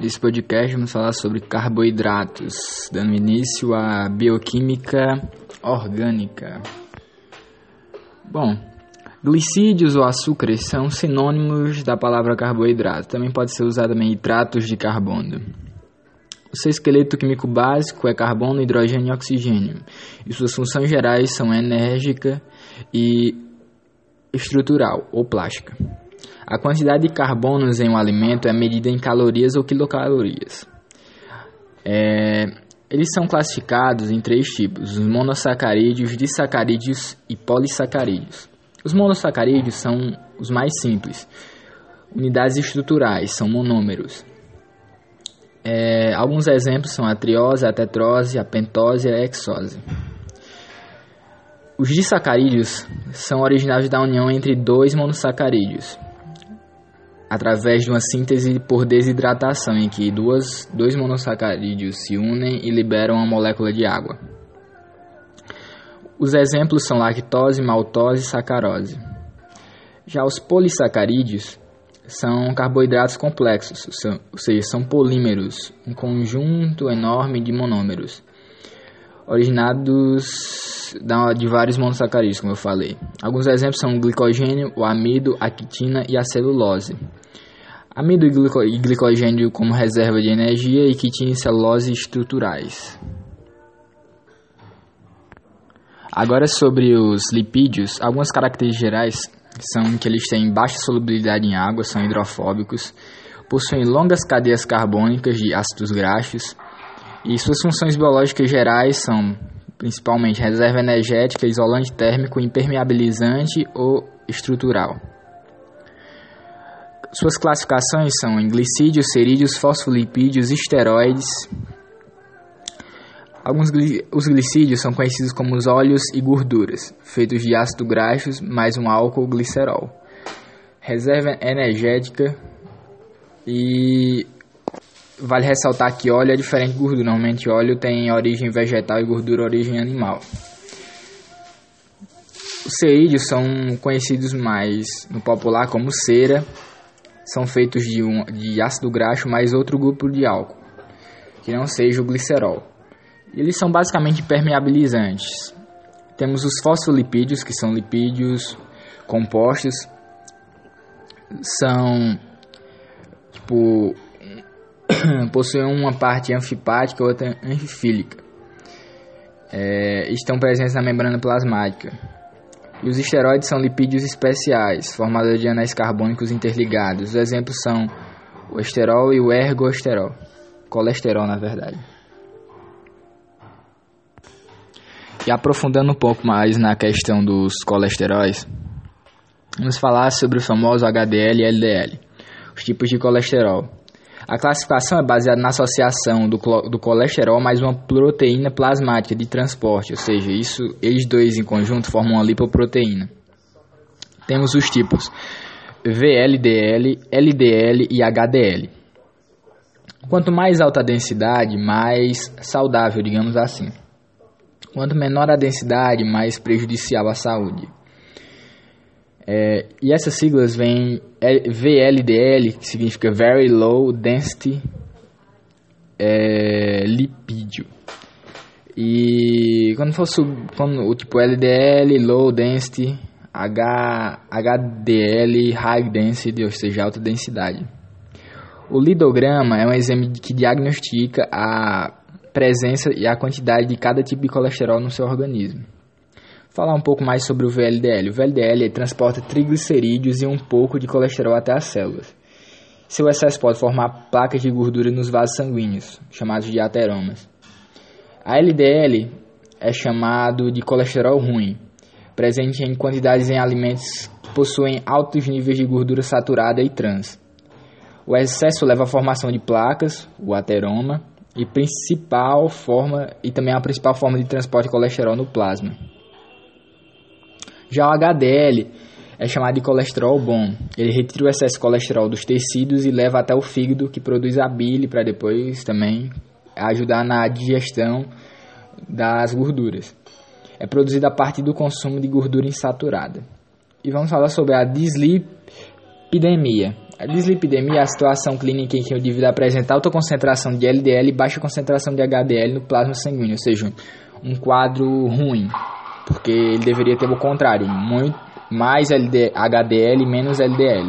Nesse podcast vamos falar sobre carboidratos, dando início à bioquímica orgânica. Bom, glicídios ou açúcares são sinônimos da palavra carboidrato. Também pode ser usado também hidratos de carbono. O seu esqueleto químico básico é carbono, hidrogênio e oxigênio, e suas funções gerais são enérgica e estrutural ou plástica. A quantidade de carbonos em um alimento é medida em calorias ou quilocalorias. É, eles são classificados em três tipos: os monossacarídeos, disacarídeos e polissacarídeos. Os monossacarídeos são os mais simples. Unidades estruturais são monômeros. É, alguns exemplos são a triose, a tetrose, a pentose e a hexose. Os disacarídeos são originários da união entre dois monossacarídeos, através de uma síntese por desidratação, em que duas, dois monossacarídeos se unem e liberam uma molécula de água. Os exemplos são lactose, maltose e sacarose. Já os polissacarídeos são carboidratos complexos, são, ou seja, são polímeros, um conjunto enorme de monômeros, originados de vários monossacarídeos, como eu falei. Alguns exemplos são o glicogênio, o amido, a quitina e a celulose. Amido e glicogênio como reserva de energia e quitina e celulose estruturais. Agora sobre os lipídios, algumas características gerais são que eles têm baixa solubilidade em água, são hidrofóbicos, possuem longas cadeias carbônicas de ácidos graxos e suas funções biológicas gerais são principalmente reserva energética, isolante térmico, impermeabilizante ou estrutural. Suas classificações são em glicídios, cerídeos, fosfolipídios, esteroides. Alguns os glicídios são conhecidos como os óleos e gorduras, feitos de ácido graxos mais um álcool glicerol. Reserva energética e vale ressaltar que óleo é diferente de gordura. Normalmente óleo tem origem vegetal e gordura origem animal. Os cerídeos são conhecidos mais no popular como cera, são feitos de, um, de ácido graxo mais outro grupo de álcool, que não seja o glicerol. Eles são basicamente permeabilizantes. Temos os fosfolipídios, que são lipídios compostos, são tipo possuem uma parte anfipática e outra anfifílica. É, estão presentes na membrana plasmática. E os esteroides são lipídios especiais, formados de anéis carbônicos interligados. Os exemplos são o esterol e o ergosterol. Colesterol, na verdade. E aprofundando um pouco mais na questão dos colesteróis, vamos falar sobre o famoso HDL e LDL, os tipos de colesterol. A classificação é baseada na associação do, do colesterol mais uma proteína plasmática de transporte, ou seja, isso, eles dois em conjunto formam uma lipoproteína. Temos os tipos VLDL, LDL e HDL. Quanto mais alta a densidade, mais saudável, digamos assim. Quanto menor a densidade, mais prejudicial à saúde. É, e essas siglas vêm VLDL, que significa Very Low Density é, Lipídio. E quando for sub, quando, o tipo LDL, Low Density, H, HDL, High Density, ou seja, alta densidade. O lidograma é um exame que diagnostica a presença e a quantidade de cada tipo de colesterol no seu organismo falar um pouco mais sobre o VLDL. O VLDL transporta triglicerídeos e um pouco de colesterol até as células. Seu excesso pode formar placas de gordura nos vasos sanguíneos, chamados de ateromas. A LDL é chamado de colesterol ruim, presente em quantidades em alimentos que possuem altos níveis de gordura saturada e trans. O excesso leva à formação de placas, o ateroma, e principal forma e também a principal forma de transporte de colesterol no plasma. Já o HDL é chamado de colesterol bom. Ele retira o excesso de colesterol dos tecidos e leva até o fígado, que produz a bile para depois também ajudar na digestão das gorduras. É produzido a partir do consumo de gordura insaturada. E vamos falar sobre a dislipidemia. A dislipidemia é a situação clínica em que o indivíduo apresenta alta concentração de LDL e baixa concentração de HDL no plasma sanguíneo, ou seja, um quadro ruim porque ele deveria ter o contrário, muito mais LD, HDL menos LDL.